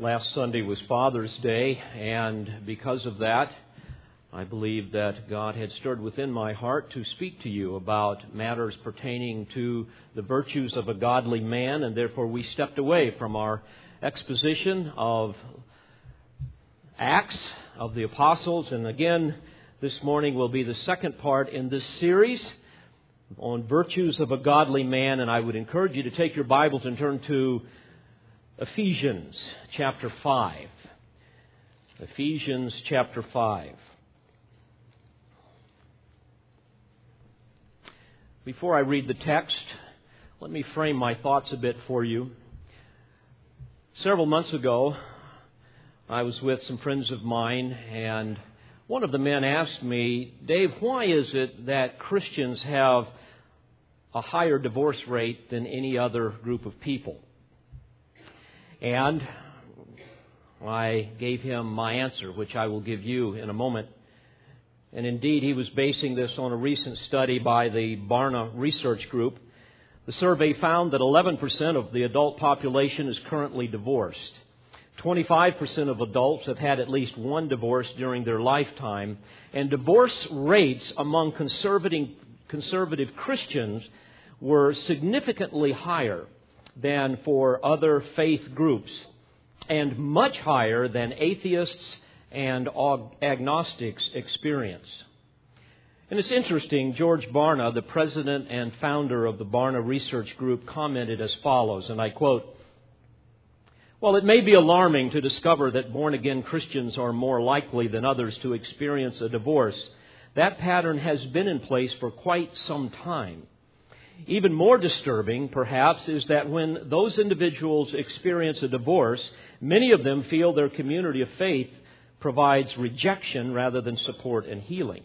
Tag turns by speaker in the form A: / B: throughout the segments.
A: Last Sunday was Father's Day, and because of that, I believe that God had stirred within my heart to speak to you about matters pertaining to the virtues of a godly man, and therefore we stepped away from our exposition of Acts of the Apostles. And again, this morning will be the second part in this series on virtues of a godly man, and I would encourage you to take your Bibles and turn to Ephesians chapter 5. Ephesians chapter 5. Before I read the text, let me frame my thoughts a bit for you. Several months ago, I was with some friends of mine, and one of the men asked me, Dave, why is it that Christians have a higher divorce rate than any other group of people? And I gave him my answer, which I will give you in a moment. And indeed, he was basing this on a recent study by the Barna Research Group. The survey found that 11% of the adult population is currently divorced. 25% of adults have had at least one divorce during their lifetime. And divorce rates among conservative, conservative Christians were significantly higher than for other faith groups, and much higher than atheists and agnostics experience. And it's interesting, George Barna, the president and founder of the Barna Research Group, commented as follows, and I quote, While it may be alarming to discover that born again Christians are more likely than others to experience a divorce, that pattern has been in place for quite some time. Even more disturbing, perhaps, is that when those individuals experience a divorce, many of them feel their community of faith provides rejection rather than support and healing.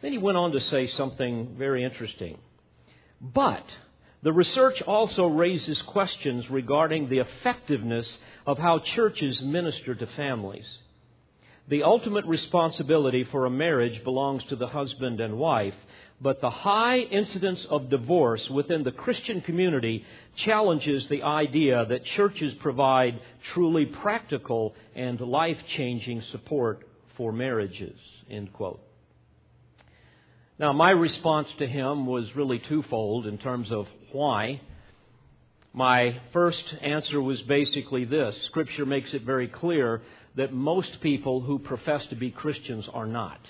A: Then he went on to say something very interesting. But the research also raises questions regarding the effectiveness of how churches minister to families. The ultimate responsibility for a marriage belongs to the husband and wife, but the high incidence of divorce within the Christian community challenges the idea that churches provide truly practical and life changing support for marriages. End quote. Now, my response to him was really twofold in terms of why. My first answer was basically this Scripture makes it very clear that most people who profess to be Christians are not.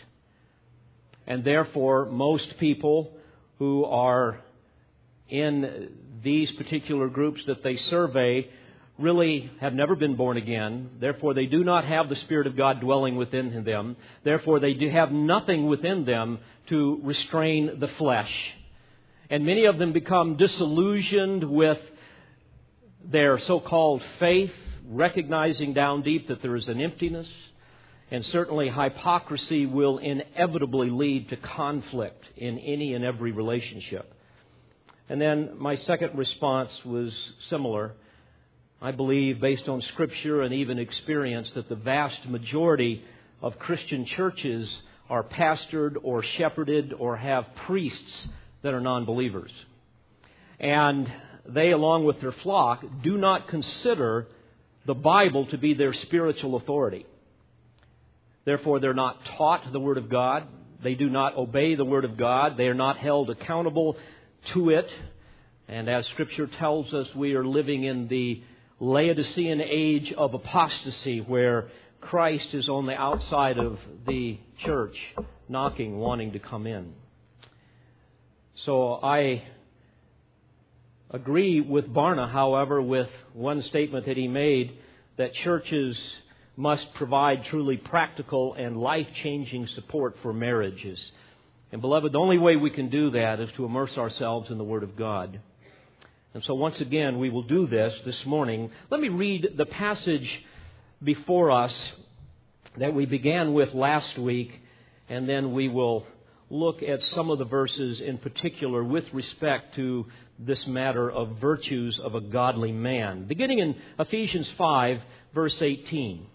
A: And therefore, most people who are in these particular groups that they survey really have never been born again. Therefore, they do not have the Spirit of God dwelling within them. Therefore, they do have nothing within them to restrain the flesh. And many of them become disillusioned with their so called faith, recognizing down deep that there is an emptiness and certainly, hypocrisy will inevitably lead to conflict in any and every relationship. And then my second response was similar. I believe, based on Scripture and even experience, that the vast majority of Christian churches are pastored or shepherded or have priests that are non believers. And they, along with their flock, do not consider the Bible to be their spiritual authority. Therefore, they're not taught the Word of God. They do not obey the Word of God. They are not held accountable to it. And as Scripture tells us, we are living in the Laodicean age of apostasy where Christ is on the outside of the church, knocking, wanting to come in. So I agree with Barna, however, with one statement that he made that churches must provide truly practical and life changing support for marriages. And, beloved, the only way we can do that is to immerse ourselves in the Word of God. And so, once again, we will do this this morning. Let me read the passage before us that we began with last week, and then we will look at some of the verses in particular with respect to this matter of virtues of a godly man. Beginning in Ephesians 5, verse 18.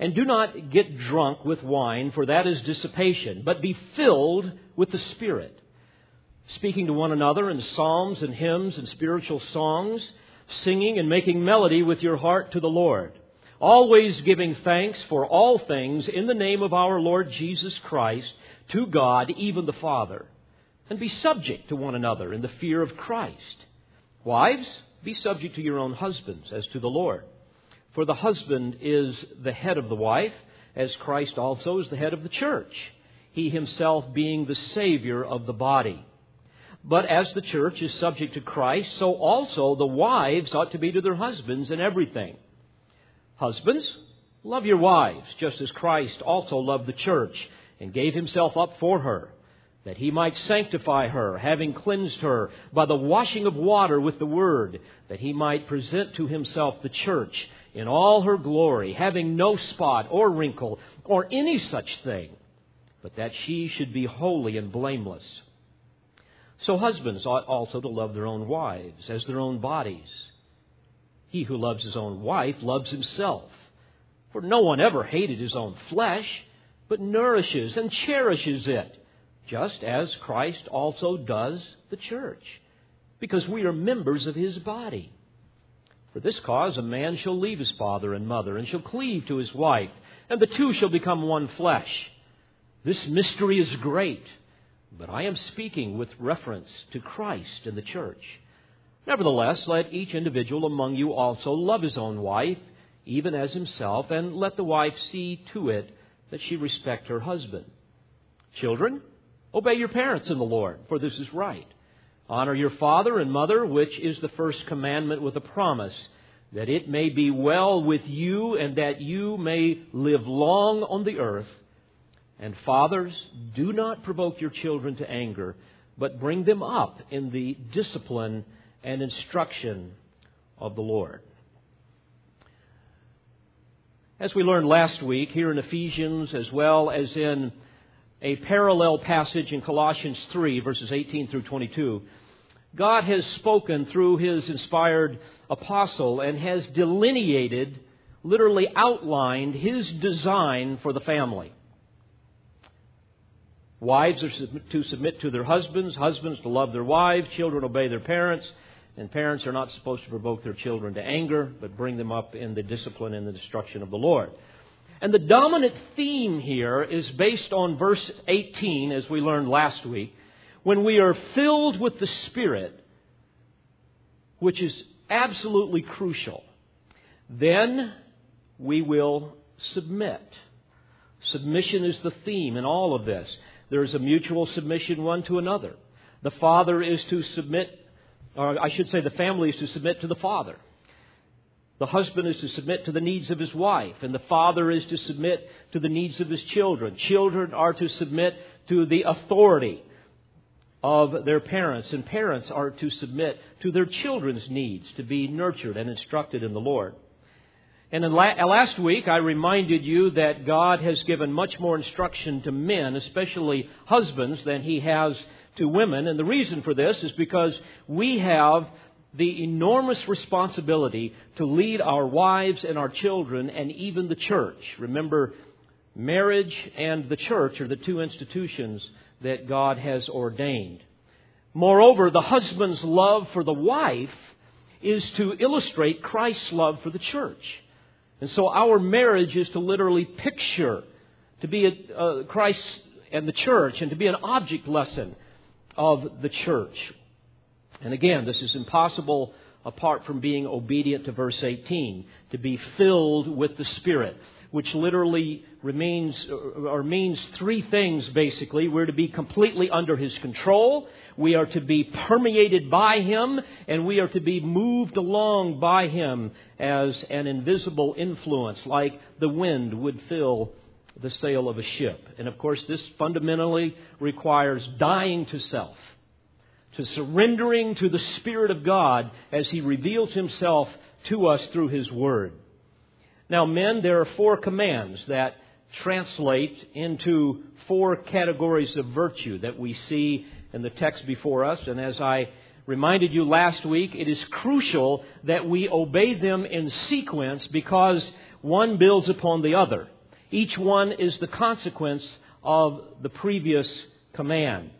A: And do not get drunk with wine, for that is dissipation, but be filled with the Spirit, speaking to one another in psalms and hymns and spiritual songs, singing and making melody with your heart to the Lord, always giving thanks for all things in the name of our Lord Jesus Christ to God, even the Father. And be subject to one another in the fear of Christ. Wives, be subject to your own husbands as to the Lord. For the husband is the head of the wife, as Christ also is the head of the church, he himself being the Savior of the body. But as the church is subject to Christ, so also the wives ought to be to their husbands in everything. Husbands, love your wives, just as Christ also loved the church and gave himself up for her, that he might sanctify her, having cleansed her by the washing of water with the word, that he might present to himself the church in all her glory, having no spot or wrinkle or any such thing, but that she should be holy and blameless. So husbands ought also to love their own wives as their own bodies. He who loves his own wife loves himself. For no one ever hated his own flesh, but nourishes and cherishes it, just as Christ also does the church, because we are members of his body. For this cause a man shall leave his father and mother, and shall cleave to his wife, and the two shall become one flesh. This mystery is great but I am speaking with reference to Christ and the church. Nevertheless, let each individual among you also love his own wife, even as himself, and let the wife see to it that she respect her husband. Children, obey your parents in the Lord, for this is right. Honor your father and mother, which is the first commandment with a promise, that it may be well with you and that you may live long on the earth. And fathers, do not provoke your children to anger, but bring them up in the discipline and instruction of the Lord. As we learned last week here in Ephesians, as well as in a parallel passage in Colossians 3, verses 18 through 22, God has spoken through his inspired apostle and has delineated, literally outlined, his design for the family. Wives are to submit to their husbands, husbands to love their wives, children obey their parents, and parents are not supposed to provoke their children to anger, but bring them up in the discipline and the destruction of the Lord. And the dominant theme here is based on verse 18, as we learned last week, when we are filled with the Spirit, which is absolutely crucial, then we will submit. Submission is the theme in all of this. There is a mutual submission one to another. The father is to submit, or I should say, the family is to submit to the father. The husband is to submit to the needs of his wife, and the father is to submit to the needs of his children. Children are to submit to the authority of their parents, and parents are to submit to their children's needs to be nurtured and instructed in the Lord. And in la- uh, last week, I reminded you that God has given much more instruction to men, especially husbands, than He has to women. And the reason for this is because we have the enormous responsibility to lead our wives and our children and even the church. Remember, marriage and the church are the two institutions that God has ordained. Moreover, the husband's love for the wife is to illustrate Christ's love for the church. And so our marriage is to literally picture, to be a, Christ and the church, and to be an object lesson of the church. And again, this is impossible apart from being obedient to verse 18, to be filled with the Spirit, which literally remains uh, or means three things basically. We're to be completely under His control, we are to be permeated by Him, and we are to be moved along by Him as an invisible influence, like the wind would fill the sail of a ship. And of course, this fundamentally requires dying to self, to surrendering to the Spirit of God as He reveals Himself to us through His Word. Now, men, there are four commands that translate into four categories of virtue that we see in the text before us. And as I reminded you last week, it is crucial that we obey them in sequence because one builds upon the other. Each one is the consequence of the previous command.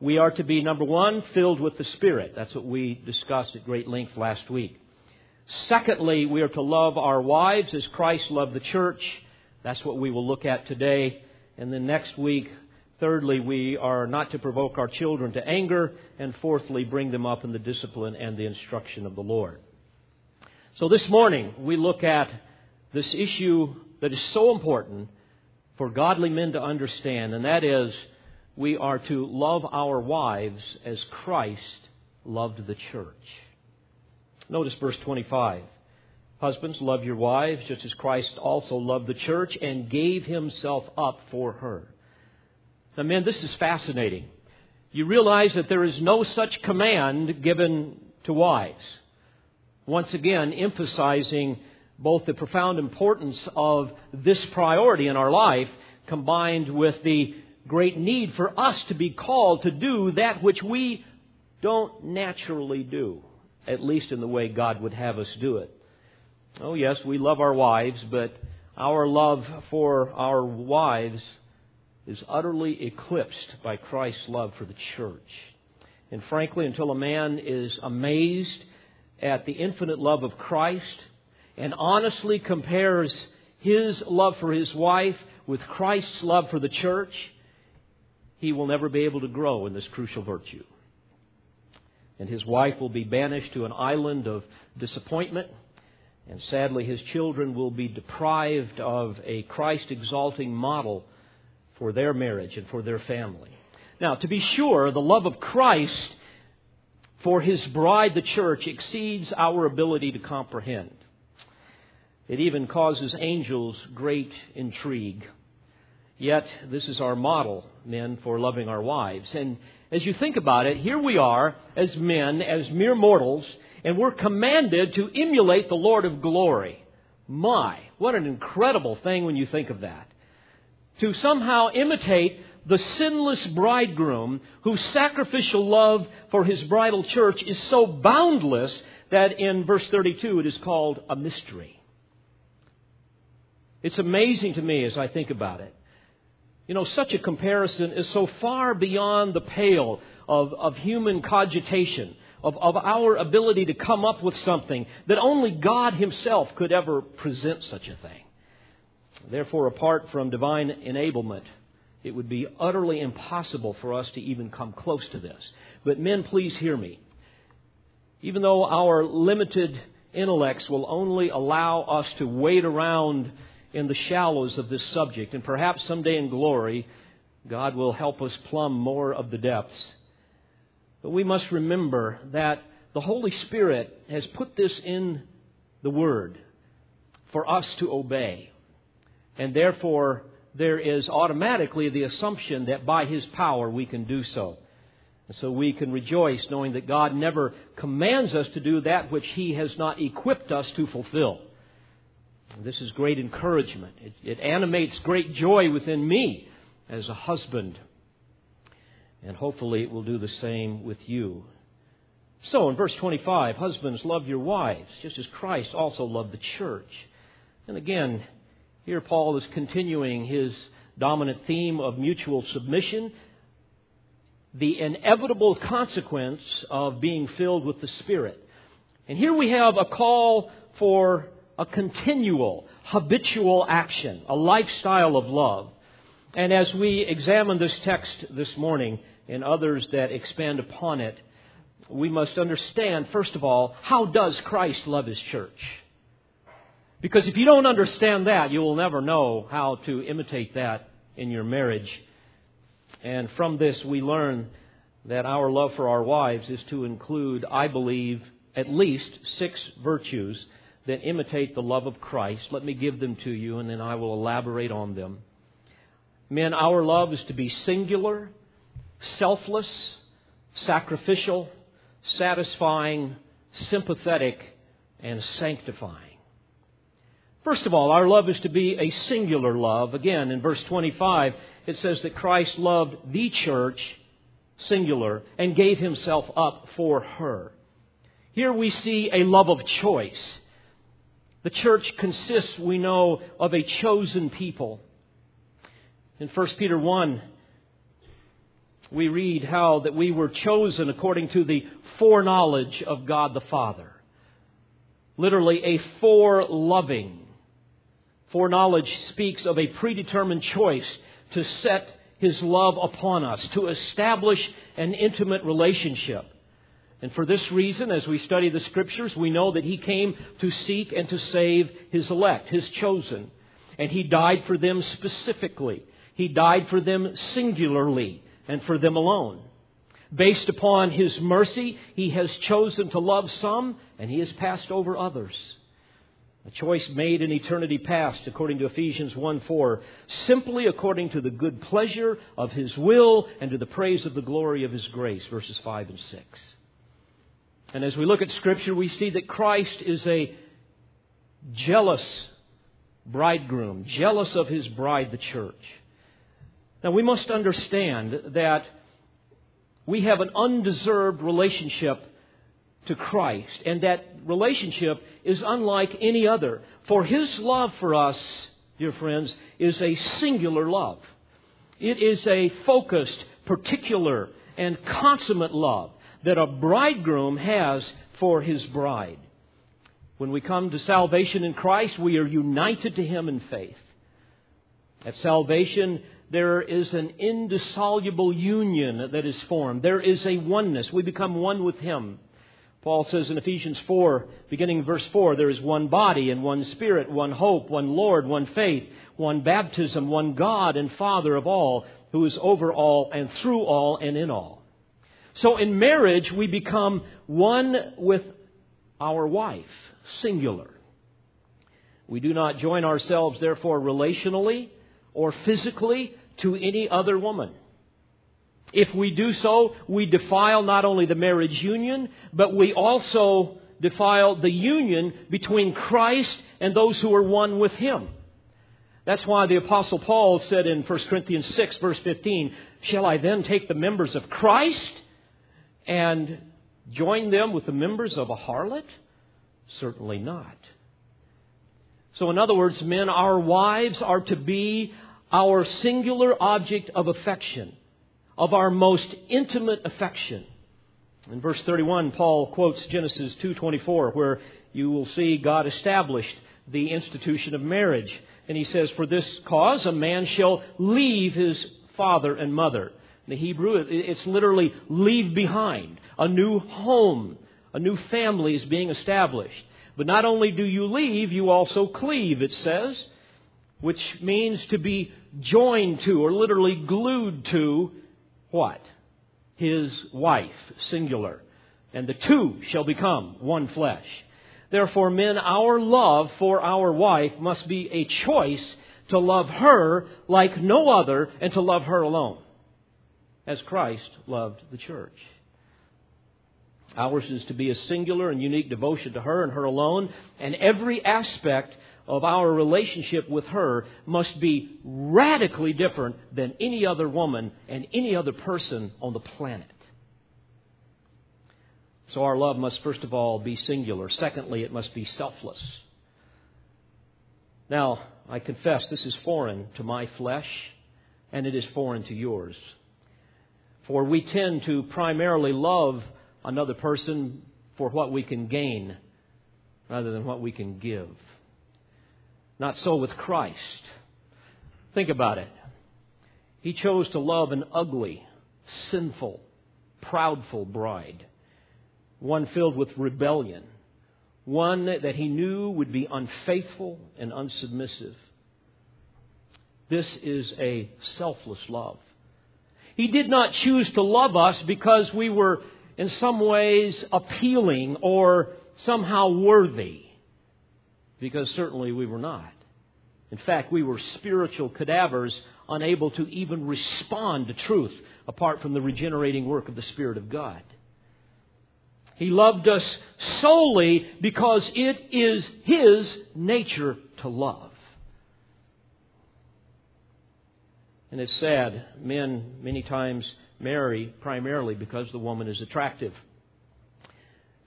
A: We are to be, number one, filled with the Spirit. That's what we discussed at great length last week. Secondly, we are to love our wives as Christ loved the church. That's what we will look at today. And then next week, thirdly, we are not to provoke our children to anger. And fourthly, bring them up in the discipline and the instruction of the Lord. So this morning, we look at this issue that is so important for godly men to understand, and that is we are to love our wives as Christ loved the church. Notice verse 25. Husbands, love your wives just as Christ also loved the church and gave himself up for her. Now, men, this is fascinating. You realize that there is no such command given to wives. Once again, emphasizing both the profound importance of this priority in our life combined with the great need for us to be called to do that which we don't naturally do, at least in the way God would have us do it. Oh, yes, we love our wives, but our love for our wives is utterly eclipsed by Christ's love for the church. And frankly, until a man is amazed at the infinite love of Christ and honestly compares his love for his wife with Christ's love for the church, he will never be able to grow in this crucial virtue. And his wife will be banished to an island of disappointment, and sadly, his children will be deprived of a Christ exalting model for their marriage and for their family. Now, to be sure, the love of Christ for his bride, the church, exceeds our ability to comprehend. It even causes angels great intrigue. Yet, this is our model, men, for loving our wives. And as you think about it, here we are as men, as mere mortals, and we're commanded to emulate the Lord of glory. My, what an incredible thing when you think of that. To somehow imitate the sinless bridegroom whose sacrificial love for his bridal church is so boundless that in verse 32 it is called a mystery. It's amazing to me as I think about it. You know, such a comparison is so far beyond the pale of, of human cogitation, of, of our ability to come up with something that only God Himself could ever present such a thing. Therefore, apart from divine enablement, it would be utterly impossible for us to even come close to this. But, men, please hear me. Even though our limited intellects will only allow us to wade around in the shallows of this subject, and perhaps someday in glory, God will help us plumb more of the depths. But we must remember that the Holy Spirit has put this in the Word for us to obey. And therefore, there is automatically the assumption that by His power we can do so. And so we can rejoice knowing that God never commands us to do that which He has not equipped us to fulfill. This is great encouragement. It, it, animates great joy within me as a husband. And hopefully it will do the same with you. So in verse 25, husbands, love your wives, just as Christ also loved the church. And again, here Paul is continuing his dominant theme of mutual submission, the inevitable consequence of being filled with the Spirit. And here we have a call for a continual, habitual action, a lifestyle of love. And as we examine this text this morning and others that expand upon it, we must understand, first of all, how does Christ love His church? Because if you don't understand that, you will never know how to imitate that in your marriage. And from this, we learn that our love for our wives is to include, I believe, at least six virtues that imitate the love of Christ. Let me give them to you, and then I will elaborate on them. Men, our love is to be singular, selfless, sacrificial, satisfying, sympathetic, and sanctifying. First of all, our love is to be a singular love. Again, in verse 25, it says that Christ loved the church, singular, and gave himself up for her. Here we see a love of choice. The church consists, we know, of a chosen people. In 1 Peter 1, we read how that we were chosen according to the foreknowledge of God the Father. literally a foreloving. Foreknowledge speaks of a predetermined choice to set His love upon us, to establish an intimate relationship. And for this reason, as we study the Scriptures, we know that He came to seek and to save His elect, His chosen. And He died for them specifically. He died for them singularly and for them alone. Based upon His mercy, He has chosen to love some and He has passed over others. A choice made in eternity past, according to Ephesians 1 4, simply according to the good pleasure of His will and to the praise of the glory of His grace, verses 5 and 6. And as we look at Scripture, we see that Christ is a jealous bridegroom, jealous of His bride, the church. Now, we must understand that we have an undeserved relationship to Christ, and that relationship is unlike any other. For His love for us, dear friends, is a singular love. It is a focused, particular, and consummate love that a bridegroom has for his bride. When we come to salvation in Christ, we are united to Him in faith. At salvation, there is an indissoluble union that is formed. There is a oneness. We become one with Him. Paul says in Ephesians 4, beginning verse 4, there is one body and one spirit, one hope, one Lord, one faith, one baptism, one God and Father of all, who is over all and through all and in all. So in marriage, we become one with our wife, singular. We do not join ourselves, therefore, relationally or physically to any other woman. If we do so, we defile not only the marriage union, but we also defile the union between Christ and those who are one with Him. That's why the Apostle Paul said in 1 Corinthians 6, verse 15, Shall I then take the members of Christ and join them with the members of a harlot? Certainly not. So, in other words, men, our wives are to be our singular object of affection of our most intimate affection. In verse 31, Paul quotes Genesis 2:24 where you will see God established the institution of marriage. And he says, "For this cause a man shall leave his father and mother." The Hebrew, it's literally leave behind. A new home, a new family is being established. But not only do you leave, you also cleave, it says, which means to be joined to or literally glued to what? His wife, singular. And the two shall become one flesh. Therefore, men, our love for our wife must be a choice to love her like no other and to love her alone, as Christ loved the church. Ours is to be a singular and unique devotion to her and her alone, and every aspect of our relationship with her must be radically different than any other woman and any other person on the planet. So our love must first of all be singular. Secondly, it must be selfless. Now, I confess this is foreign to my flesh and it is foreign to yours. For we tend to primarily love another person for what we can gain rather than what we can give. Not so with Christ. Think about it. He chose to love an ugly, sinful, proudful bride, one filled with rebellion, one that he knew would be unfaithful and unsubmissive. This is a selfless love. He did not choose to love us because we were in some ways appealing or somehow worthy because certainly we were not. In fact, we were spiritual cadavers, unable to even respond to truth apart from the regenerating work of the Spirit of God. He loved us solely because it is His nature to love. And it's sad, men many times marry primarily because the woman is attractive.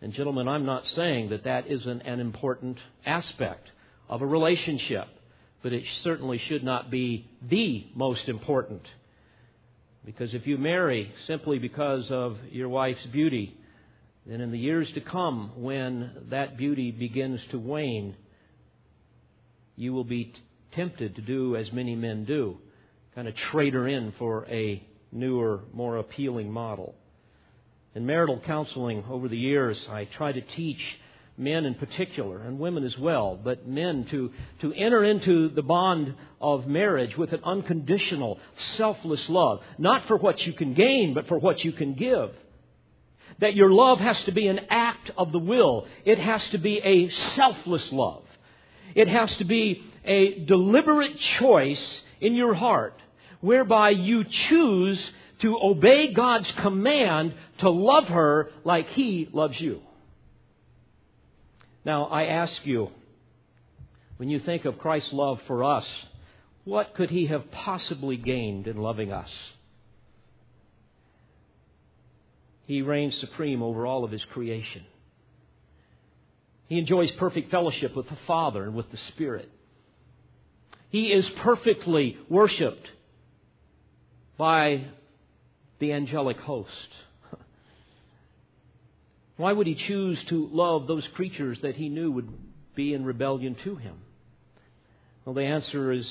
A: And, gentlemen, I'm not saying that that isn't an important aspect of a relationship, but it certainly should not be the most important. Because if you marry simply because of your wife's beauty, then in the years to come, when that beauty begins to wane, you will be tempted to do as many men do, kind of trade her in for a newer, more appealing model. In marital counseling over the years, I try to teach men in particular, and women as well, but men to, to enter into the bond of marriage with an unconditional, selfless love, not for what you can gain, but for what you can give. That your love has to be an act of the will. It has to be a selfless love. It has to be a deliberate choice in your heart whereby you choose to obey God's command to love her like He loves you. Now, I ask you, when you think of Christ's love for us, what could He have possibly gained in loving us? He reigns supreme over all of His creation. He enjoys perfect fellowship with the Father and with the Spirit. He is perfectly worshiped by the angelic host. Why would he choose to love those creatures that he knew would be in rebellion to him? Well, the answer is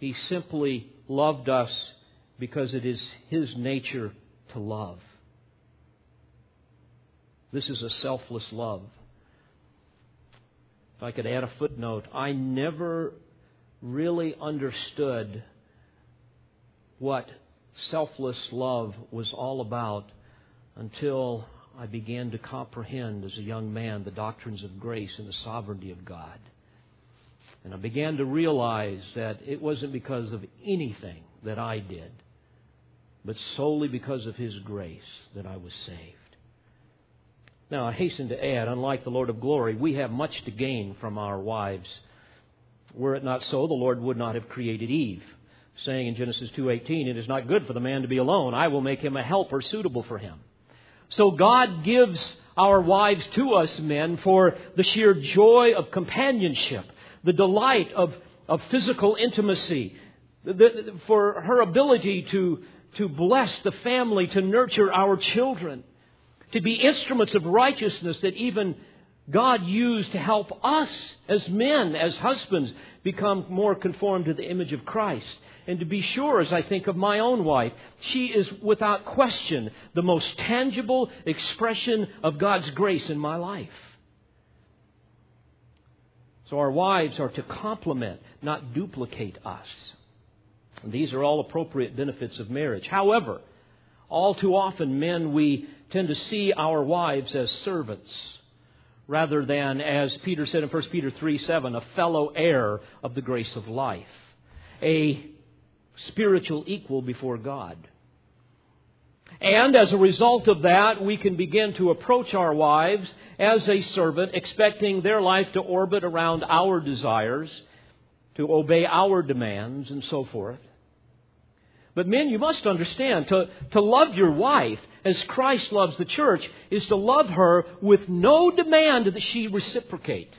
A: he simply loved us because it is his nature to love. This is a selfless love. If I could add a footnote, I never really understood what selfless love was all about until I began to comprehend as a young man the doctrines of grace and the sovereignty of God. And I began to realize that it wasn't because of anything that I did, but solely because of His grace that I was saved. Now, I hasten to add, unlike the Lord of glory, we have much to gain from our wives. Were it not so, the Lord would not have created Eve, saying in Genesis 2:18, "It is not good for the man to be alone. I will make him a helper suitable for him." So God gives our wives to us men for the sheer joy of companionship, the delight of, of physical intimacy, the, for her ability to, to bless the family, to nurture our children, to be instruments of righteousness that even God used to help us as men, as husbands, become more conformed to the image of Christ. And to be sure, as I think of my own wife, she is without question the most tangible expression of God's grace in my life. So our wives are to complement, not duplicate us. And these are all appropriate benefits of marriage. However, all too often, men, we tend to see our wives as servants rather than, as Peter said in 1 Peter 3 7, a fellow heir of the grace of life. A spiritual equal before God. And as a result of that, we can begin to approach our wives as a servant, expecting their life to orbit around our desires, to obey our demands, and so forth. But men, you must understand, to, to love your wife as Christ loves the church is to love her with no demand that she reciprocate.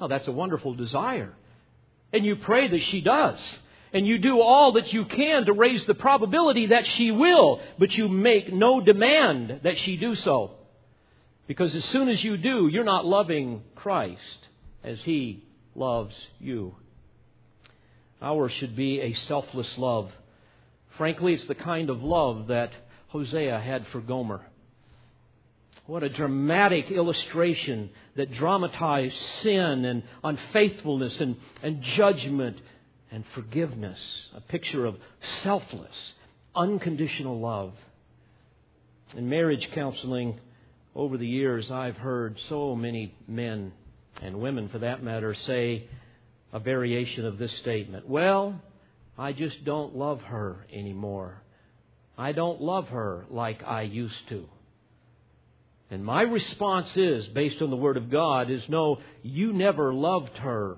A: Now, that's a wonderful desire. And you pray that she does and you do all that you can to raise the probability that she will, but you make no demand that she do so. Because as soon as you do, you're not loving Christ as he loves you. Ours should be a selfless love. Frankly, it's the kind of love that Hosea had for Gomer. What a dramatic illustration that dramatized sin and unfaithfulness and, and judgment and forgiveness, a picture of selfless, unconditional love. In marriage counseling, over the years, I've heard so many men and women, for that matter, say a variation of this statement Well, I just don't love her anymore. I don't love her like I used to. And my response is, based on the Word of God, is no, you never loved her.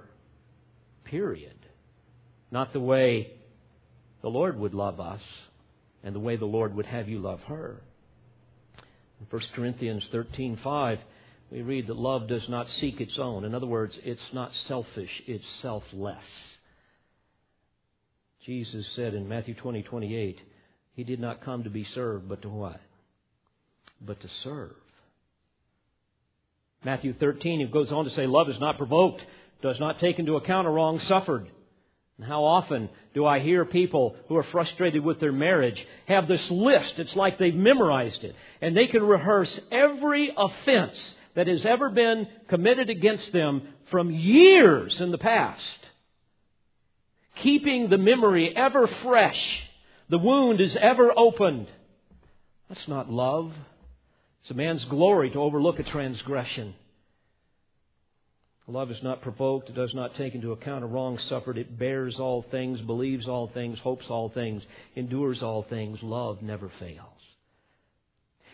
A: Period. Not the way the Lord would love us and the way the Lord would have you love her. In 1 Corinthians 13:5, we read that love does not seek its own. In other words, it's not selfish, it's selfless. Jesus said in Matthew 20:28, he did not come to be served, but to what? but to serve. Matthew 13, he goes on to say, Love is not provoked, does not take into account a wrong suffered. And how often do I hear people who are frustrated with their marriage have this list? It's like they've memorized it. And they can rehearse every offense that has ever been committed against them from years in the past. Keeping the memory ever fresh. The wound is ever opened. That's not love. It's a man's glory to overlook a transgression. Love is not provoked. It does not take into account a wrong suffered. It bears all things, believes all things, hopes all things, endures all things. Love never fails.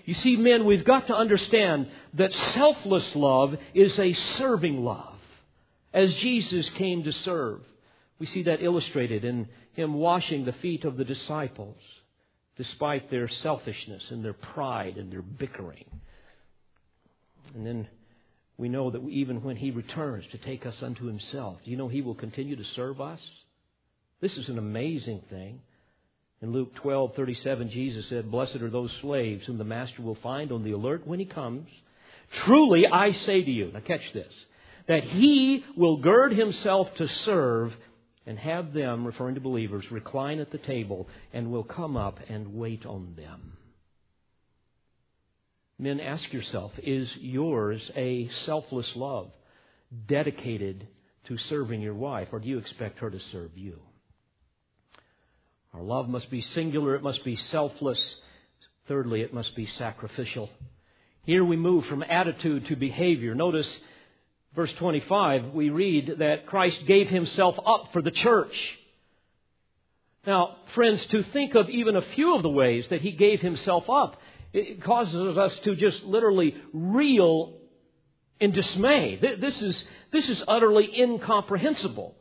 A: You see, men, we've got to understand that selfless love is a serving love, as Jesus came to serve. We see that illustrated in him washing the feet of the disciples, despite their selfishness and their pride and their bickering. And then we know that even when he returns to take us unto himself, do you know he will continue to serve us? This is an amazing thing. In Luke 12:37 Jesus said, "Blessed are those slaves whom the master will find on the alert when he comes. Truly I say to you, now catch this, that he will gird himself to serve and have them, referring to believers, recline at the table and will come up and wait on them." Men, ask yourself is yours a selfless love dedicated to serving your wife, or do you expect her to serve you? Our love must be singular, it must be selfless. Thirdly, it must be sacrificial. Here we move from attitude to behavior. Notice verse 25, we read that Christ gave himself up for the church. Now, friends, to think of even a few of the ways that he gave himself up it causes us to just literally reel in dismay. This is, this is utterly incomprehensible.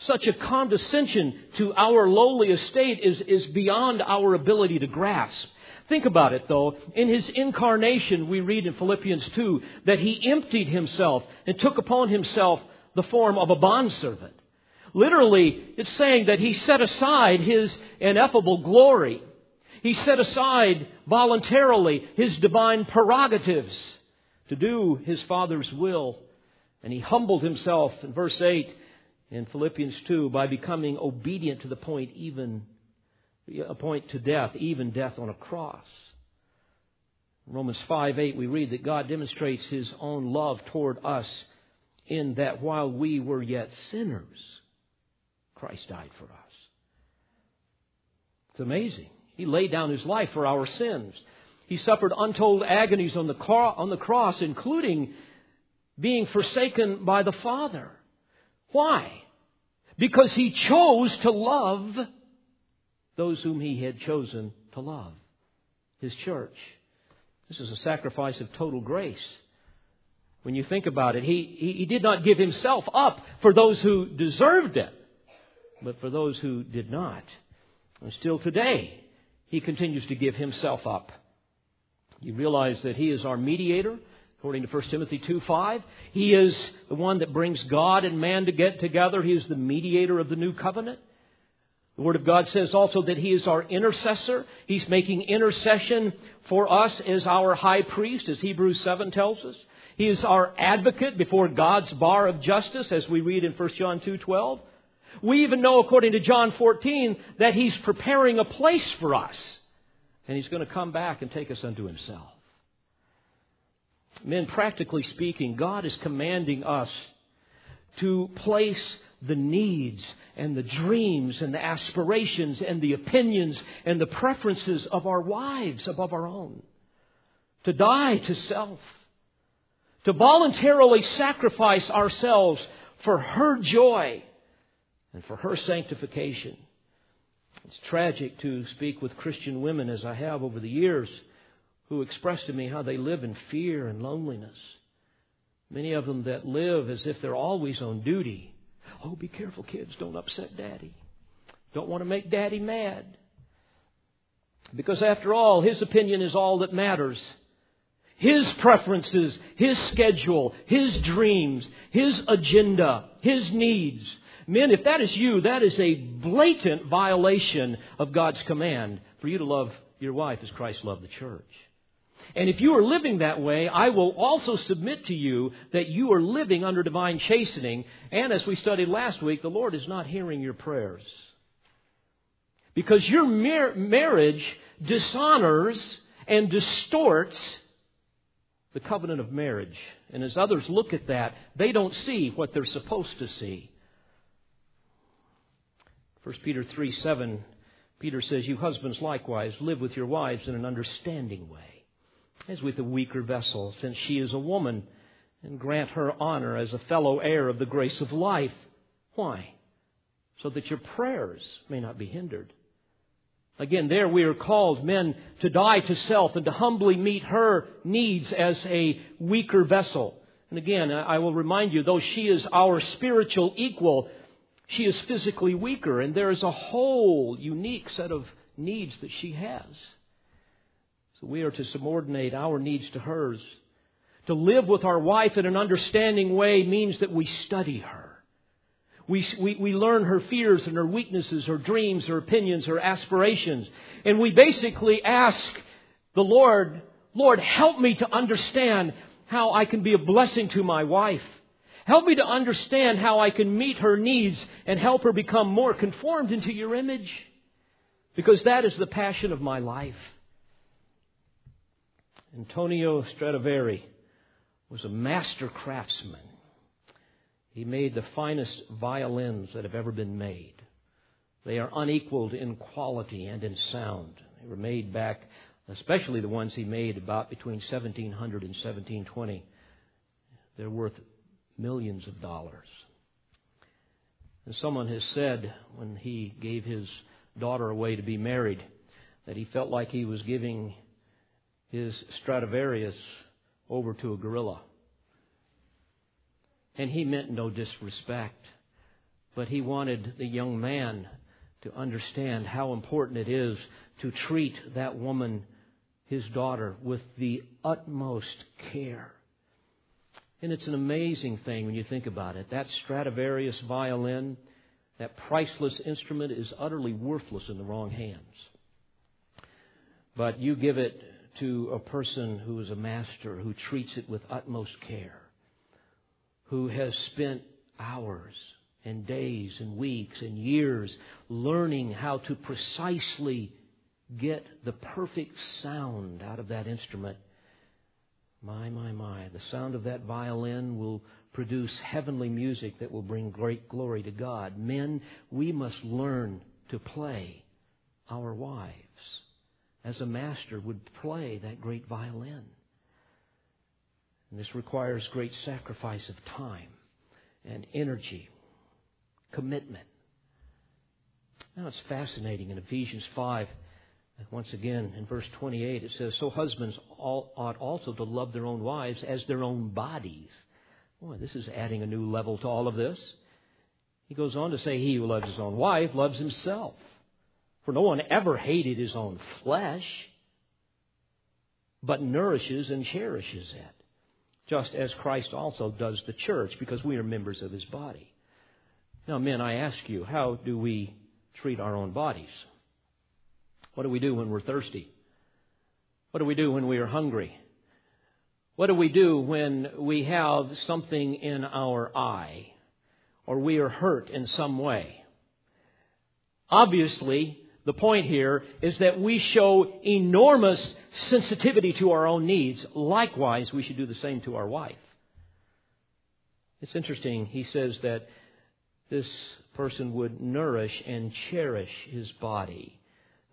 A: Such a condescension to our lowly estate is, is beyond our ability to grasp. Think about it though. In his incarnation, we read in Philippians 2 that he emptied himself and took upon himself the form of a bondservant. Literally, it's saying that he set aside his ineffable glory he set aside voluntarily his divine prerogatives to do his Father's will. And he humbled himself in verse 8 in Philippians 2 by becoming obedient to the point even a point to death, even death on a cross. Romans 5 8, we read that God demonstrates his own love toward us in that while we were yet sinners, Christ died for us. It's amazing. He laid down his life for our sins. He suffered untold agonies on the, on the cross, including being forsaken by the Father. Why? Because he chose to love those whom he had chosen to love, his church. This is a sacrifice of total grace. When you think about it, he, he, he did not give himself up for those who deserved it, but for those who did not. And still today, he continues to give himself up. You realize that he is our mediator, according to 1 Timothy 2 5. He is the one that brings God and man to get together. He is the mediator of the new covenant. The Word of God says also that He is our intercessor. He's making intercession for us as our high priest, as Hebrews 7 tells us. He is our advocate before God's bar of justice, as we read in 1 John 2 12. We even know, according to John 14, that He's preparing a place for us. And He's going to come back and take us unto Himself. Men, practically speaking, God is commanding us to place the needs and the dreams and the aspirations and the opinions and the preferences of our wives above our own. To die to self. To voluntarily sacrifice ourselves for her joy and for her sanctification. It's tragic to speak with Christian women, as I have over the years, who express to me how they live in fear and loneliness. Many of them that live as if they're always on duty. Oh, be careful, kids. Don't upset daddy. Don't want to make daddy mad. Because after all, his opinion is all that matters. His preferences, his schedule, his dreams, his agenda, his needs Men, if that is you, that is a blatant violation of God's command for you to love your wife as Christ loved the church. And if you are living that way, I will also submit to you that you are living under divine chastening. And as we studied last week, the Lord is not hearing your prayers. Because your mar- marriage dishonors and distorts the covenant of marriage. And as others look at that, they don't see what they're supposed to see. 1 Peter 3 7, Peter says, You husbands likewise live with your wives in an understanding way, as with a weaker vessel, since she is a woman, and grant her honor as a fellow heir of the grace of life. Why? So that your prayers may not be hindered. Again, there we are called, men, to die to self and to humbly meet her needs as a weaker vessel. And again, I will remind you, though she is our spiritual equal, she is physically weaker, and there is a whole unique set of needs that she has. So we are to subordinate our needs to hers. To live with our wife in an understanding way means that we study her. We, we, we learn her fears and her weaknesses, her dreams, her opinions, her aspirations. And we basically ask the Lord, Lord, help me to understand how I can be a blessing to my wife. Help me to understand how I can meet her needs and help her become more conformed into your image. Because that is the passion of my life. Antonio Stradivari was a master craftsman. He made the finest violins that have ever been made. They are unequaled in quality and in sound. They were made back, especially the ones he made about between 1700 and 1720. They're worth millions of dollars. And someone has said when he gave his daughter away to be married that he felt like he was giving his Stradivarius over to a gorilla. And he meant no disrespect, but he wanted the young man to understand how important it is to treat that woman, his daughter, with the utmost care. And it's an amazing thing when you think about it. That Stradivarius violin, that priceless instrument, is utterly worthless in the wrong hands. But you give it to a person who is a master, who treats it with utmost care who has spent hours and days and weeks and years learning how to precisely get the perfect sound out of that instrument. My, my, my. The sound of that violin will produce heavenly music that will bring great glory to God. Men, we must learn to play our wives as a master would play that great violin. And this requires great sacrifice of time and energy, commitment. Now it's fascinating in Ephesians 5, once again in verse 28, it says, So husbands ought also to love their own wives as their own bodies. Boy, this is adding a new level to all of this. He goes on to say, He who loves his own wife loves himself. For no one ever hated his own flesh, but nourishes and cherishes it just as Christ also does the church, because we are members of his body. Now, men, I ask you, how do we treat our own bodies? What do we do when we're thirsty? What do we do when we are hungry? What do we do when we have something in our eye or we are hurt in some way? Obviously, the point here is that we show enormous sensitivity to our own needs. Likewise, we should do the same to our wife. It's interesting. He says that this person would nourish and cherish his body.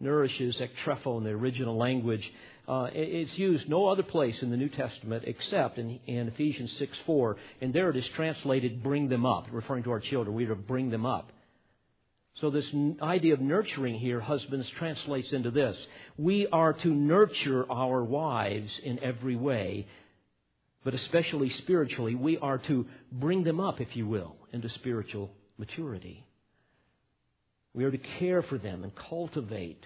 A: Nourishes ektrepho in the original language. Uh, it's used no other place in the New Testament except in, in Ephesians 6 4. And there it is translated, bring them up, referring to our children. We are to bring them up. So, this idea of nurturing here, husbands, translates into this. We are to nurture our wives in every way, but especially spiritually. We are to bring them up, if you will, into spiritual maturity. We are to care for them and cultivate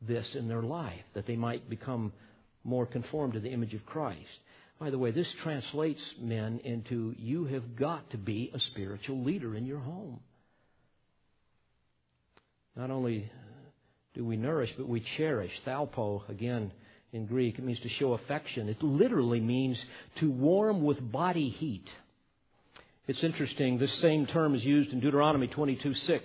A: this in their life, that they might become more conformed to the image of Christ. By the way, this translates men into you have got to be a spiritual leader in your home. Not only do we nourish, but we cherish. Thalpo, again, in Greek. It means to show affection. It literally means to warm with body heat. It's interesting, this same term is used in Deuteronomy 22 6,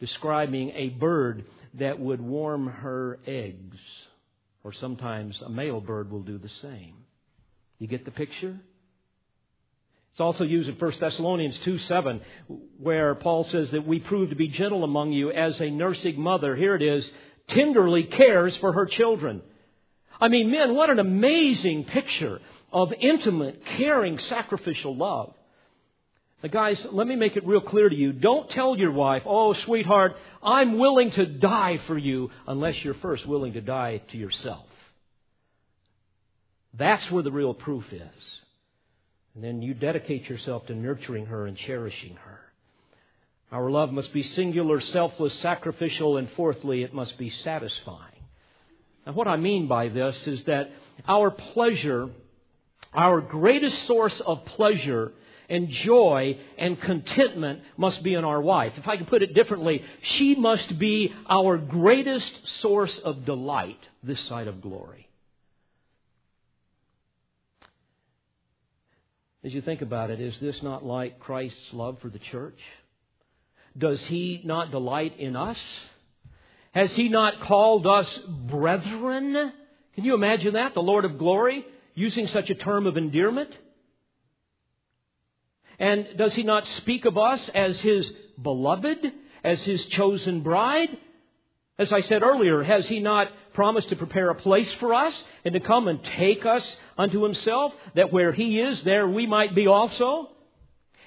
A: describing a bird that would warm her eggs. Or sometimes a male bird will do the same. You get the picture? It's also used in 1 Thessalonians 2 7, where Paul says that we prove to be gentle among you as a nursing mother. Here it is, tenderly cares for her children. I mean, men, what an amazing picture of intimate, caring, sacrificial love. Now, guys, let me make it real clear to you. Don't tell your wife, oh, sweetheart, I'm willing to die for you, unless you're first willing to die to yourself. That's where the real proof is. And then you dedicate yourself to nurturing her and cherishing her. Our love must be singular, selfless, sacrificial, and fourthly, it must be satisfying. Now, what I mean by this is that our pleasure, our greatest source of pleasure and joy and contentment must be in our wife. If I can put it differently, she must be our greatest source of delight this side of glory. As you think about it, is this not like Christ's love for the church? Does he not delight in us? Has he not called us brethren? Can you imagine that? The Lord of glory using such a term of endearment? And does he not speak of us as his beloved, as his chosen bride? As I said earlier, has he not promised to prepare a place for us and to come and take us unto himself, that where he is, there we might be also?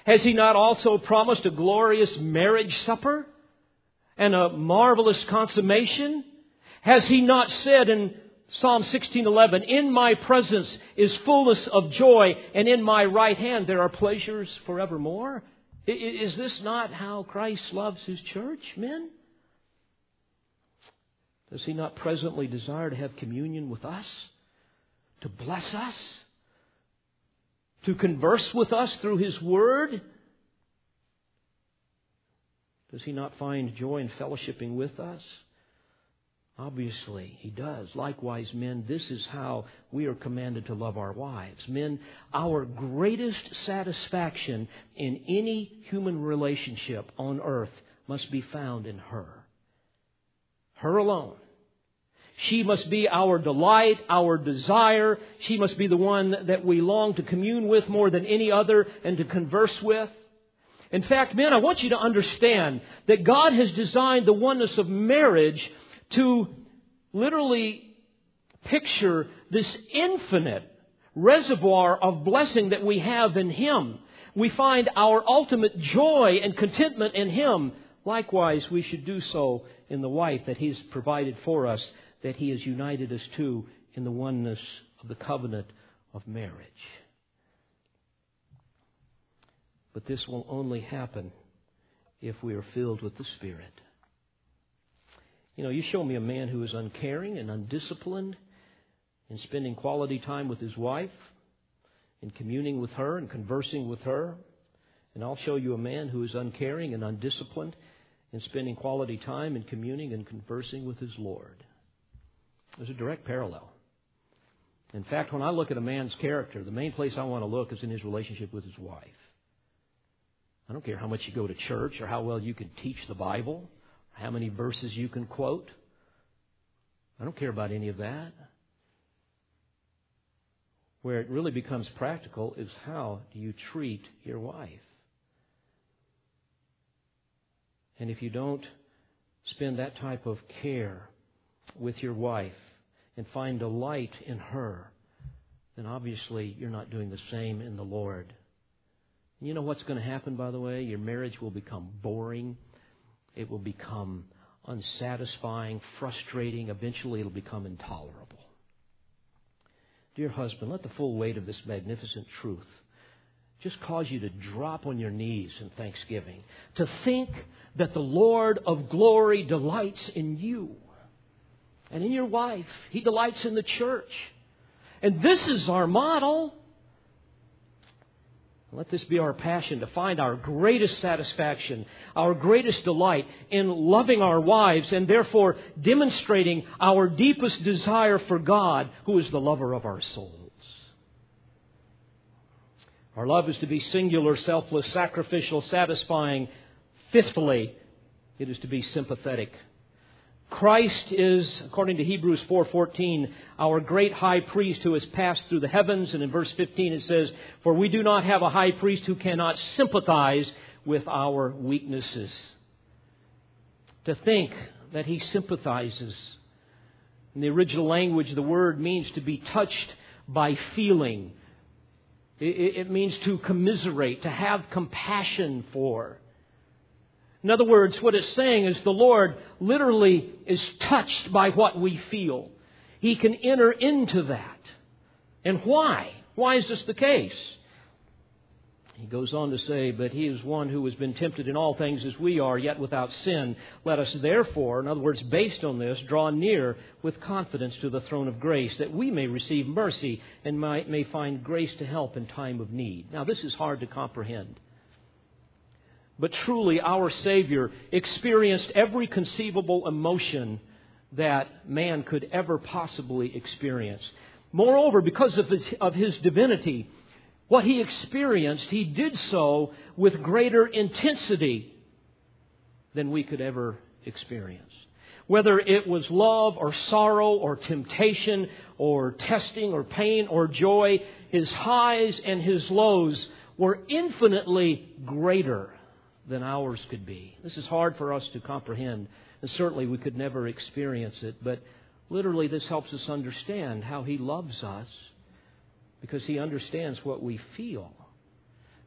A: Has he not also promised a glorious marriage supper and a marvelous consummation? Has he not said in Psalm 16:11, "In my presence is fullness of joy, and in my right hand there are pleasures forevermore"? Is this not how Christ loves his church, men? Does he not presently desire to have communion with us? To bless us? To converse with us through his word? Does he not find joy in fellowshipping with us? Obviously, he does. Likewise, men, this is how we are commanded to love our wives. Men, our greatest satisfaction in any human relationship on earth must be found in her. Her alone. She must be our delight, our desire. She must be the one that we long to commune with more than any other and to converse with. In fact, men, I want you to understand that God has designed the oneness of marriage to literally picture this infinite reservoir of blessing that we have in Him. We find our ultimate joy and contentment in Him. Likewise, we should do so in the wife that He's provided for us that He has united us to in the oneness of the covenant of marriage. But this will only happen if we are filled with the Spirit. You know, you show me a man who is uncaring and undisciplined in spending quality time with his wife, in communing with her and conversing with her, and I'll show you a man who is uncaring and undisciplined in spending quality time in communing and conversing with his Lord. There's a direct parallel. In fact, when I look at a man's character, the main place I want to look is in his relationship with his wife. I don't care how much you go to church or how well you can teach the Bible, how many verses you can quote. I don't care about any of that. Where it really becomes practical is how do you treat your wife? And if you don't spend that type of care with your wife and find delight in her, then obviously you're not doing the same in the Lord. You know what's going to happen, by the way? Your marriage will become boring. It will become unsatisfying, frustrating. Eventually, it'll become intolerable. Dear husband, let the full weight of this magnificent truth just cause you to drop on your knees in thanksgiving, to think that the Lord of glory delights in you and in your wife. He delights in the church. And this is our model. Let this be our passion to find our greatest satisfaction, our greatest delight in loving our wives and therefore demonstrating our deepest desire for God, who is the lover of our souls. Our love is to be singular, selfless, sacrificial, satisfying. Fifthly, it is to be sympathetic. Christ is, according to Hebrews 4:14, our great high priest who has passed through the heavens, and in verse 15 it says, "For we do not have a high priest who cannot sympathize with our weaknesses." To think that he sympathizes. In the original language, the word means to be touched by feeling. It means to commiserate, to have compassion for. In other words, what it's saying is the Lord literally is touched by what we feel. He can enter into that. And why? Why is this the case? He goes on to say, But he is one who has been tempted in all things as we are, yet without sin. Let us therefore, in other words, based on this, draw near with confidence to the throne of grace, that we may receive mercy and may find grace to help in time of need. Now, this is hard to comprehend. But truly, our Savior experienced every conceivable emotion that man could ever possibly experience. Moreover, because of his, of his divinity, what he experienced, he did so with greater intensity than we could ever experience. Whether it was love or sorrow or temptation or testing or pain or joy, his highs and his lows were infinitely greater than ours could be. This is hard for us to comprehend, and certainly we could never experience it, but literally this helps us understand how He loves us because He understands what we feel.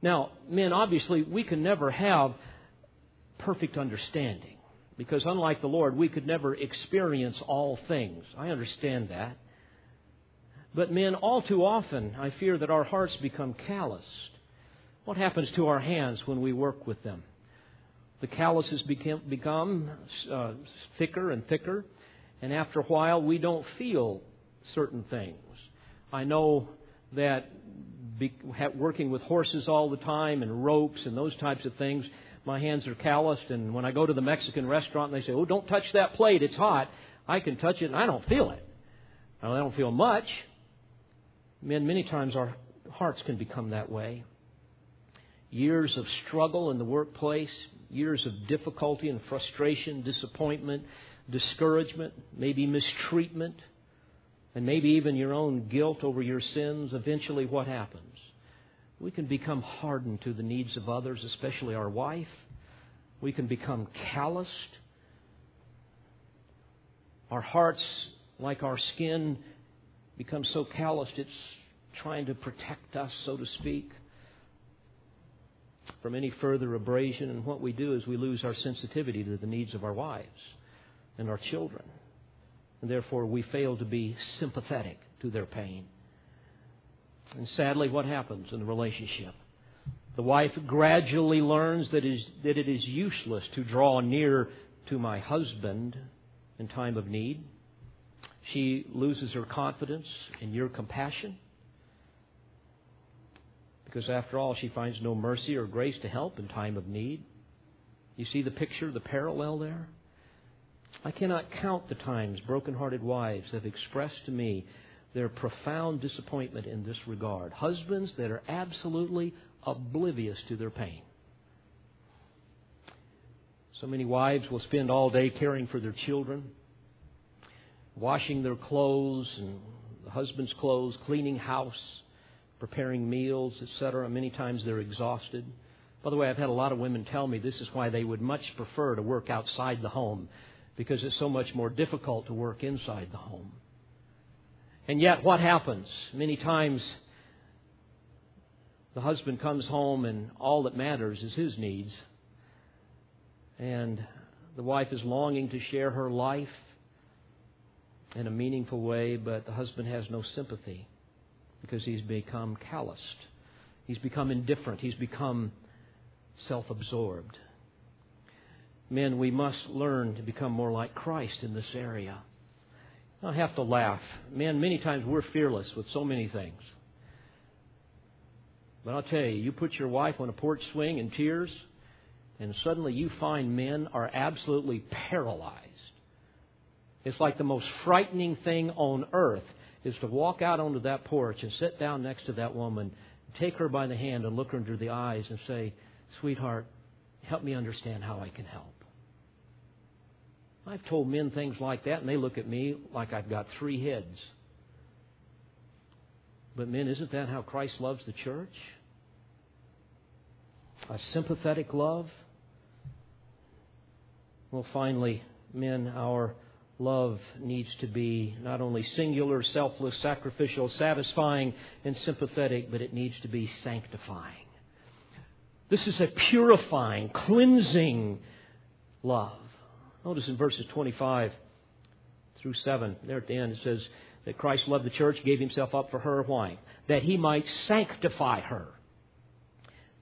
A: Now, men, obviously, we can never have perfect understanding because, unlike the Lord, we could never experience all things. I understand that. But, men, all too often, I fear that our hearts become calloused what happens to our hands when we work with them? The calluses become, become uh, thicker and thicker, and after a while, we don't feel certain things. I know that be, working with horses all the time and ropes and those types of things, my hands are calloused. And when I go to the Mexican restaurant and they say, "Oh, don't touch that plate; it's hot," I can touch it and I don't feel it. I don't feel much. Men, many times our hearts can become that way years of struggle in the workplace, years of difficulty and frustration, disappointment, discouragement, maybe mistreatment, and maybe even your own guilt over your sins, eventually what happens? We can become hardened to the needs of others, especially our wife. We can become calloused. Our hearts, like our skin, become so calloused it's trying to protect us, so to speak from any further abrasion. And what we do is we lose our sensitivity to the needs of our wives and our children. And therefore, we fail to be sympathetic to their pain. And sadly, what happens in the relationship? The wife gradually learns that, is, that it is useless to draw near to my husband in time of need. She loses her confidence in your compassion. Because after all, she finds no mercy or grace to help in time of need. You see the picture, the parallel there? I cannot count the times broken-hearted wives have expressed to me their profound disappointment in this regard. Husbands that are absolutely oblivious to their pain. So many wives will spend all day caring for their children, washing their clothes and the husband's clothes, cleaning house, preparing meals, etc. Many times they're exhausted. By the way, I've had a lot of women tell me this is why they would much prefer to work outside the home because it's so much more difficult to work inside the home. And yet, what happens? Many times, the husband comes home and all that matters is his needs. And the wife is longing to share her life in a meaningful way, but the husband has no sympathy because he's become calloused. He's become indifferent. He's become self absorbed. Men, we must learn to become more like Christ in this area. I have to laugh. Men, many times we're fearless with so many things. But I'll tell you, you put your wife on a porch swing in tears, and suddenly you find men are absolutely paralyzed. It's like the most frightening thing on earth is to walk out onto that porch and sit down next to that woman, take her by the hand and look her into the eyes and say, Sweetheart, help me understand how I can help. I've told men things like that, and they look at me like I've got three heads. But, men, isn't that how Christ loves the church? A sympathetic love? Well, finally, men, our love needs to be not only singular, selfless, sacrificial, satisfying, and sympathetic, but it needs to be sanctifying. This is a purifying, cleansing love. Notice in verses 25 through 7, there at the end, it says that Christ loved the church, gave himself up for her. Why? That he might sanctify her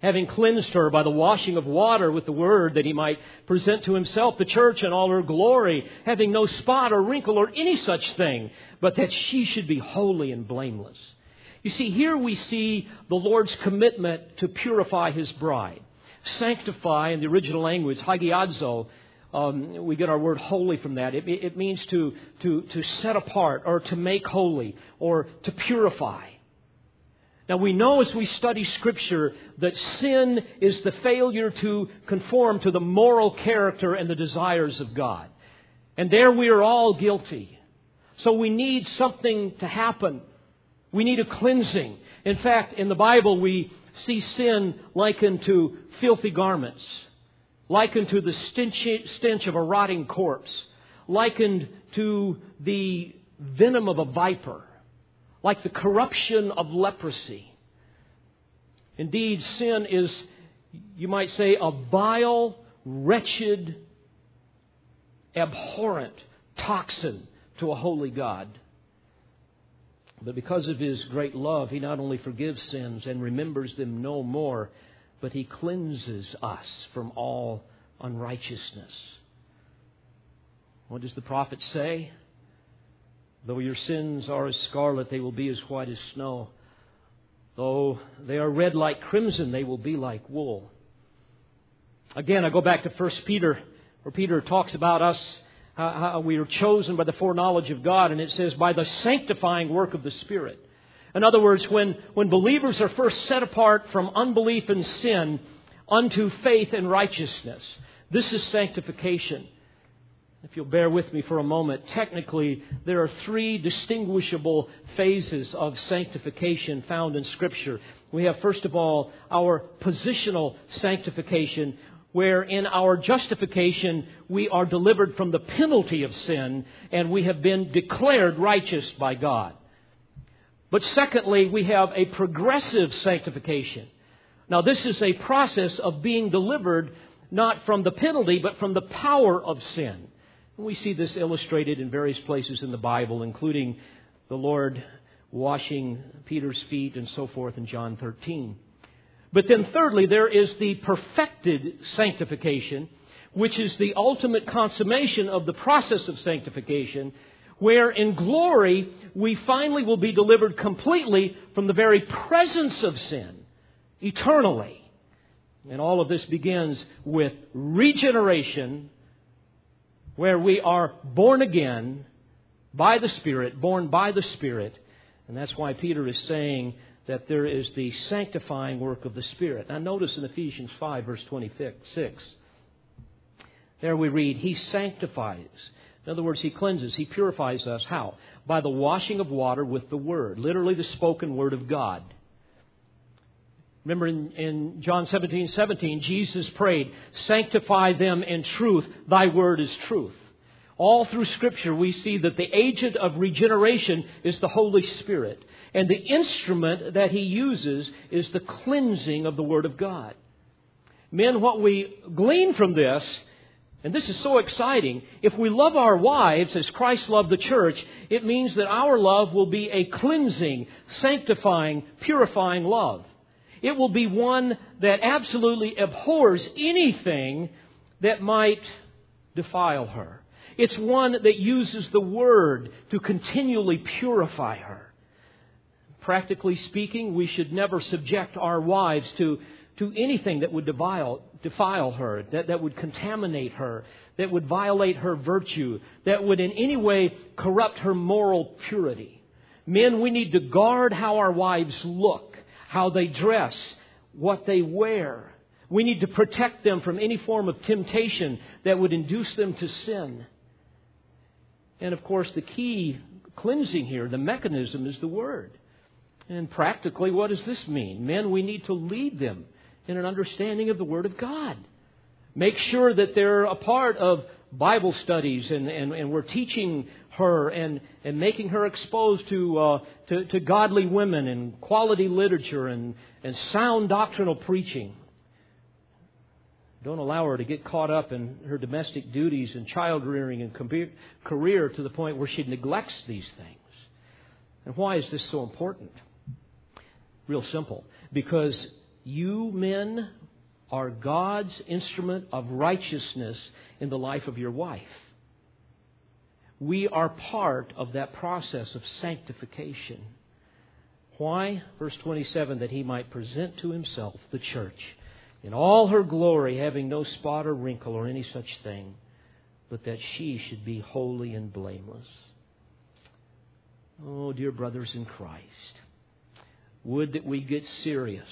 A: having cleansed her by the washing of water with the word, that he might present to himself the church in all her glory, having no spot or wrinkle or any such thing, but that she should be holy and blameless. You see, here we see the Lord's commitment to purify his bride. Sanctify in the original language, hagiadzo, um, we get our word holy from that. It, it means to, to, to set apart or to make holy or to purify. Now we know as we study Scripture that sin is the failure to conform to the moral character and the desires of God. And there we are all guilty. So we need something to happen. We need a cleansing. In fact, in the Bible we see sin likened to filthy garments, likened to the stench, of a rotting corpse, likened to the venom of a viper like the corruption of leprosy. Indeed, sin is, you might say, a vile, wretched, abhorrent toxin to a holy God. But because of his great love, he not only forgives sins and remembers them no more, but he cleanses us from all unrighteousness. What does the prophet say? Though your sins are as scarlet, they will be as white as snow. Though they are red like crimson, they will be like wool. Again, I go back to 1 Peter, where Peter talks about us, how we are chosen by the foreknowledge of God, and it says, by the sanctifying work of the Spirit. In other words, when, when believers are first set apart from unbelief and sin unto faith and righteousness, this is sanctification. If you'll bear with me for a moment, technically, there are three distinguishable phases of sanctification found in Scripture. We have, first of all, our positional sanctification, where in our justification we are delivered from the penalty of sin and we have been declared righteous by God. But secondly, we have a progressive sanctification. Now, this is a process of being delivered not from the penalty, but from the power of sin. We see this illustrated in various places in the Bible, including the Lord washing Peter's feet and so forth in John 13. But then, thirdly, there is the perfected sanctification, which is the ultimate consummation of the process of sanctification, where in glory we finally will be delivered completely from the very presence of sin, eternally. And all of this begins with regeneration where we are born again by the Spirit, born by the Spirit. And that's why Peter is saying that there is the sanctifying work of the Spirit. Now, notice in Ephesians 5, verse 26. There we read, He sanctifies. In other words, He cleanses, He purifies us. How? By the washing of water with the Word, literally the spoken Word of God. Remember in, in, John 17, 17, Jesus prayed, Sanctify them in truth, thy word is truth. All through Scripture, we see that the agent of regeneration is the Holy Spirit. And the instrument that he uses is the cleansing of the Word of God. Men, what we glean from this, and this is so exciting, if we love our wives as Christ loved the church, it means that our love will be a cleansing, sanctifying, purifying love. It will be one that absolutely abhors anything that might defile her. It's one that uses the Word to continually purify her. Practically speaking, we should never subject our wives to, to anything that would defile, defile her, that, that would contaminate her, that would violate her virtue, that would in any way corrupt her moral purity. Men, we need to guard how our wives look, how they dress, what they wear. We need to protect them from any form of temptation that would induce them to sin. And of course, the key cleansing here, the mechanism, is the Word. And practically, what does this mean? Men, we need to lead them in an understanding of the Word of God. Make sure that they're a part of Bible studies and, and, and we're teaching her and, and making her exposed to, uh, to, to godly women and quality literature and, and sound doctrinal preaching. Don't allow her to get caught up in her domestic duties and child rearing and career to the point where she neglects these things. And why is this so important? Real simple. Because you men are God's instrument of righteousness in the life of your wife. We are part of that process of sanctification. Why? Verse 27 that he might present to himself the church in all her glory, having no spot or wrinkle or any such thing, but that she should be holy and blameless. Oh, dear brothers in Christ, would that we get serious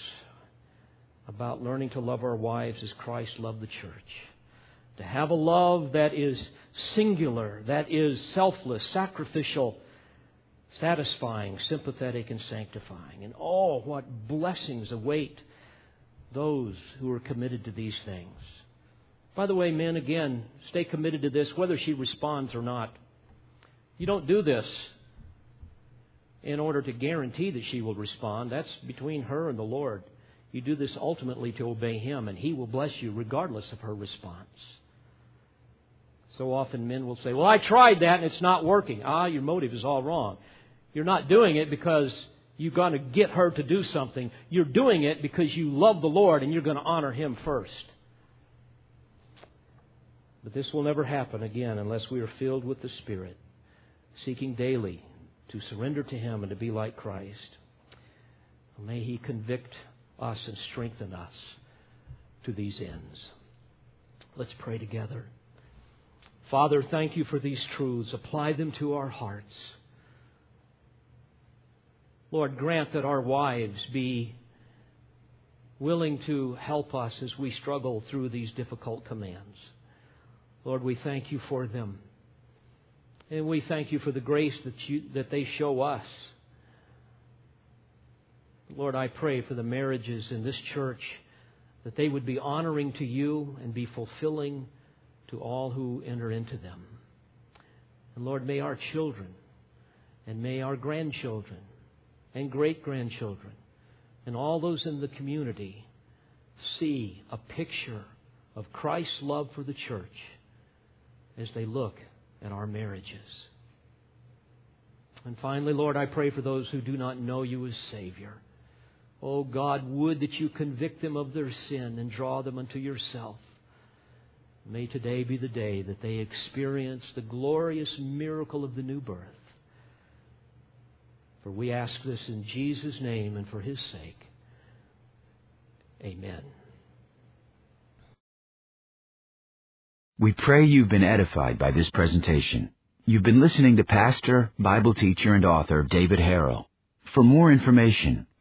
A: about learning to love our wives as Christ loved the church. To have a love that is singular, that is selfless, sacrificial, satisfying, sympathetic, and sanctifying. And oh, what blessings await those who are committed to these things. By the way, men, again, stay committed to this whether she responds or not. You don't do this in order to guarantee that she will respond. That's between her and the Lord. You do this ultimately to obey Him, and He will bless you regardless of her response. So often men will say, Well, I tried that and it's not working. Ah, your motive is all wrong. You're not doing it because you're going to get her to do something. You're doing it because you love the Lord and you're going to honor Him first. But this will never happen again unless we are filled with the Spirit, seeking daily to surrender to Him and to be like Christ. May He convict us and strengthen us to these ends. Let's pray together. Father, thank you for these truths. Apply them to our hearts. Lord, grant that our wives be willing to help us as we struggle through these difficult commands. Lord, we thank you for them. And we thank you for the grace that, you, that they show us. Lord, I pray for the marriages in this church that they would be honoring to you and be fulfilling to all who enter into them. And Lord, may our children and may our grandchildren and great grandchildren and all those in the community see a picture of Christ's love for the church as they look at our marriages. And finally, Lord, I pray for those who do not know you as Savior. Oh God, would that you convict them of their sin and draw them unto yourself. May today be the day that they experience the glorious miracle of the new birth. For we ask this in Jesus' name and for his sake. Amen.
B: We pray you've been edified by this presentation. You've been listening to Pastor, Bible teacher, and author David Harrell. For more information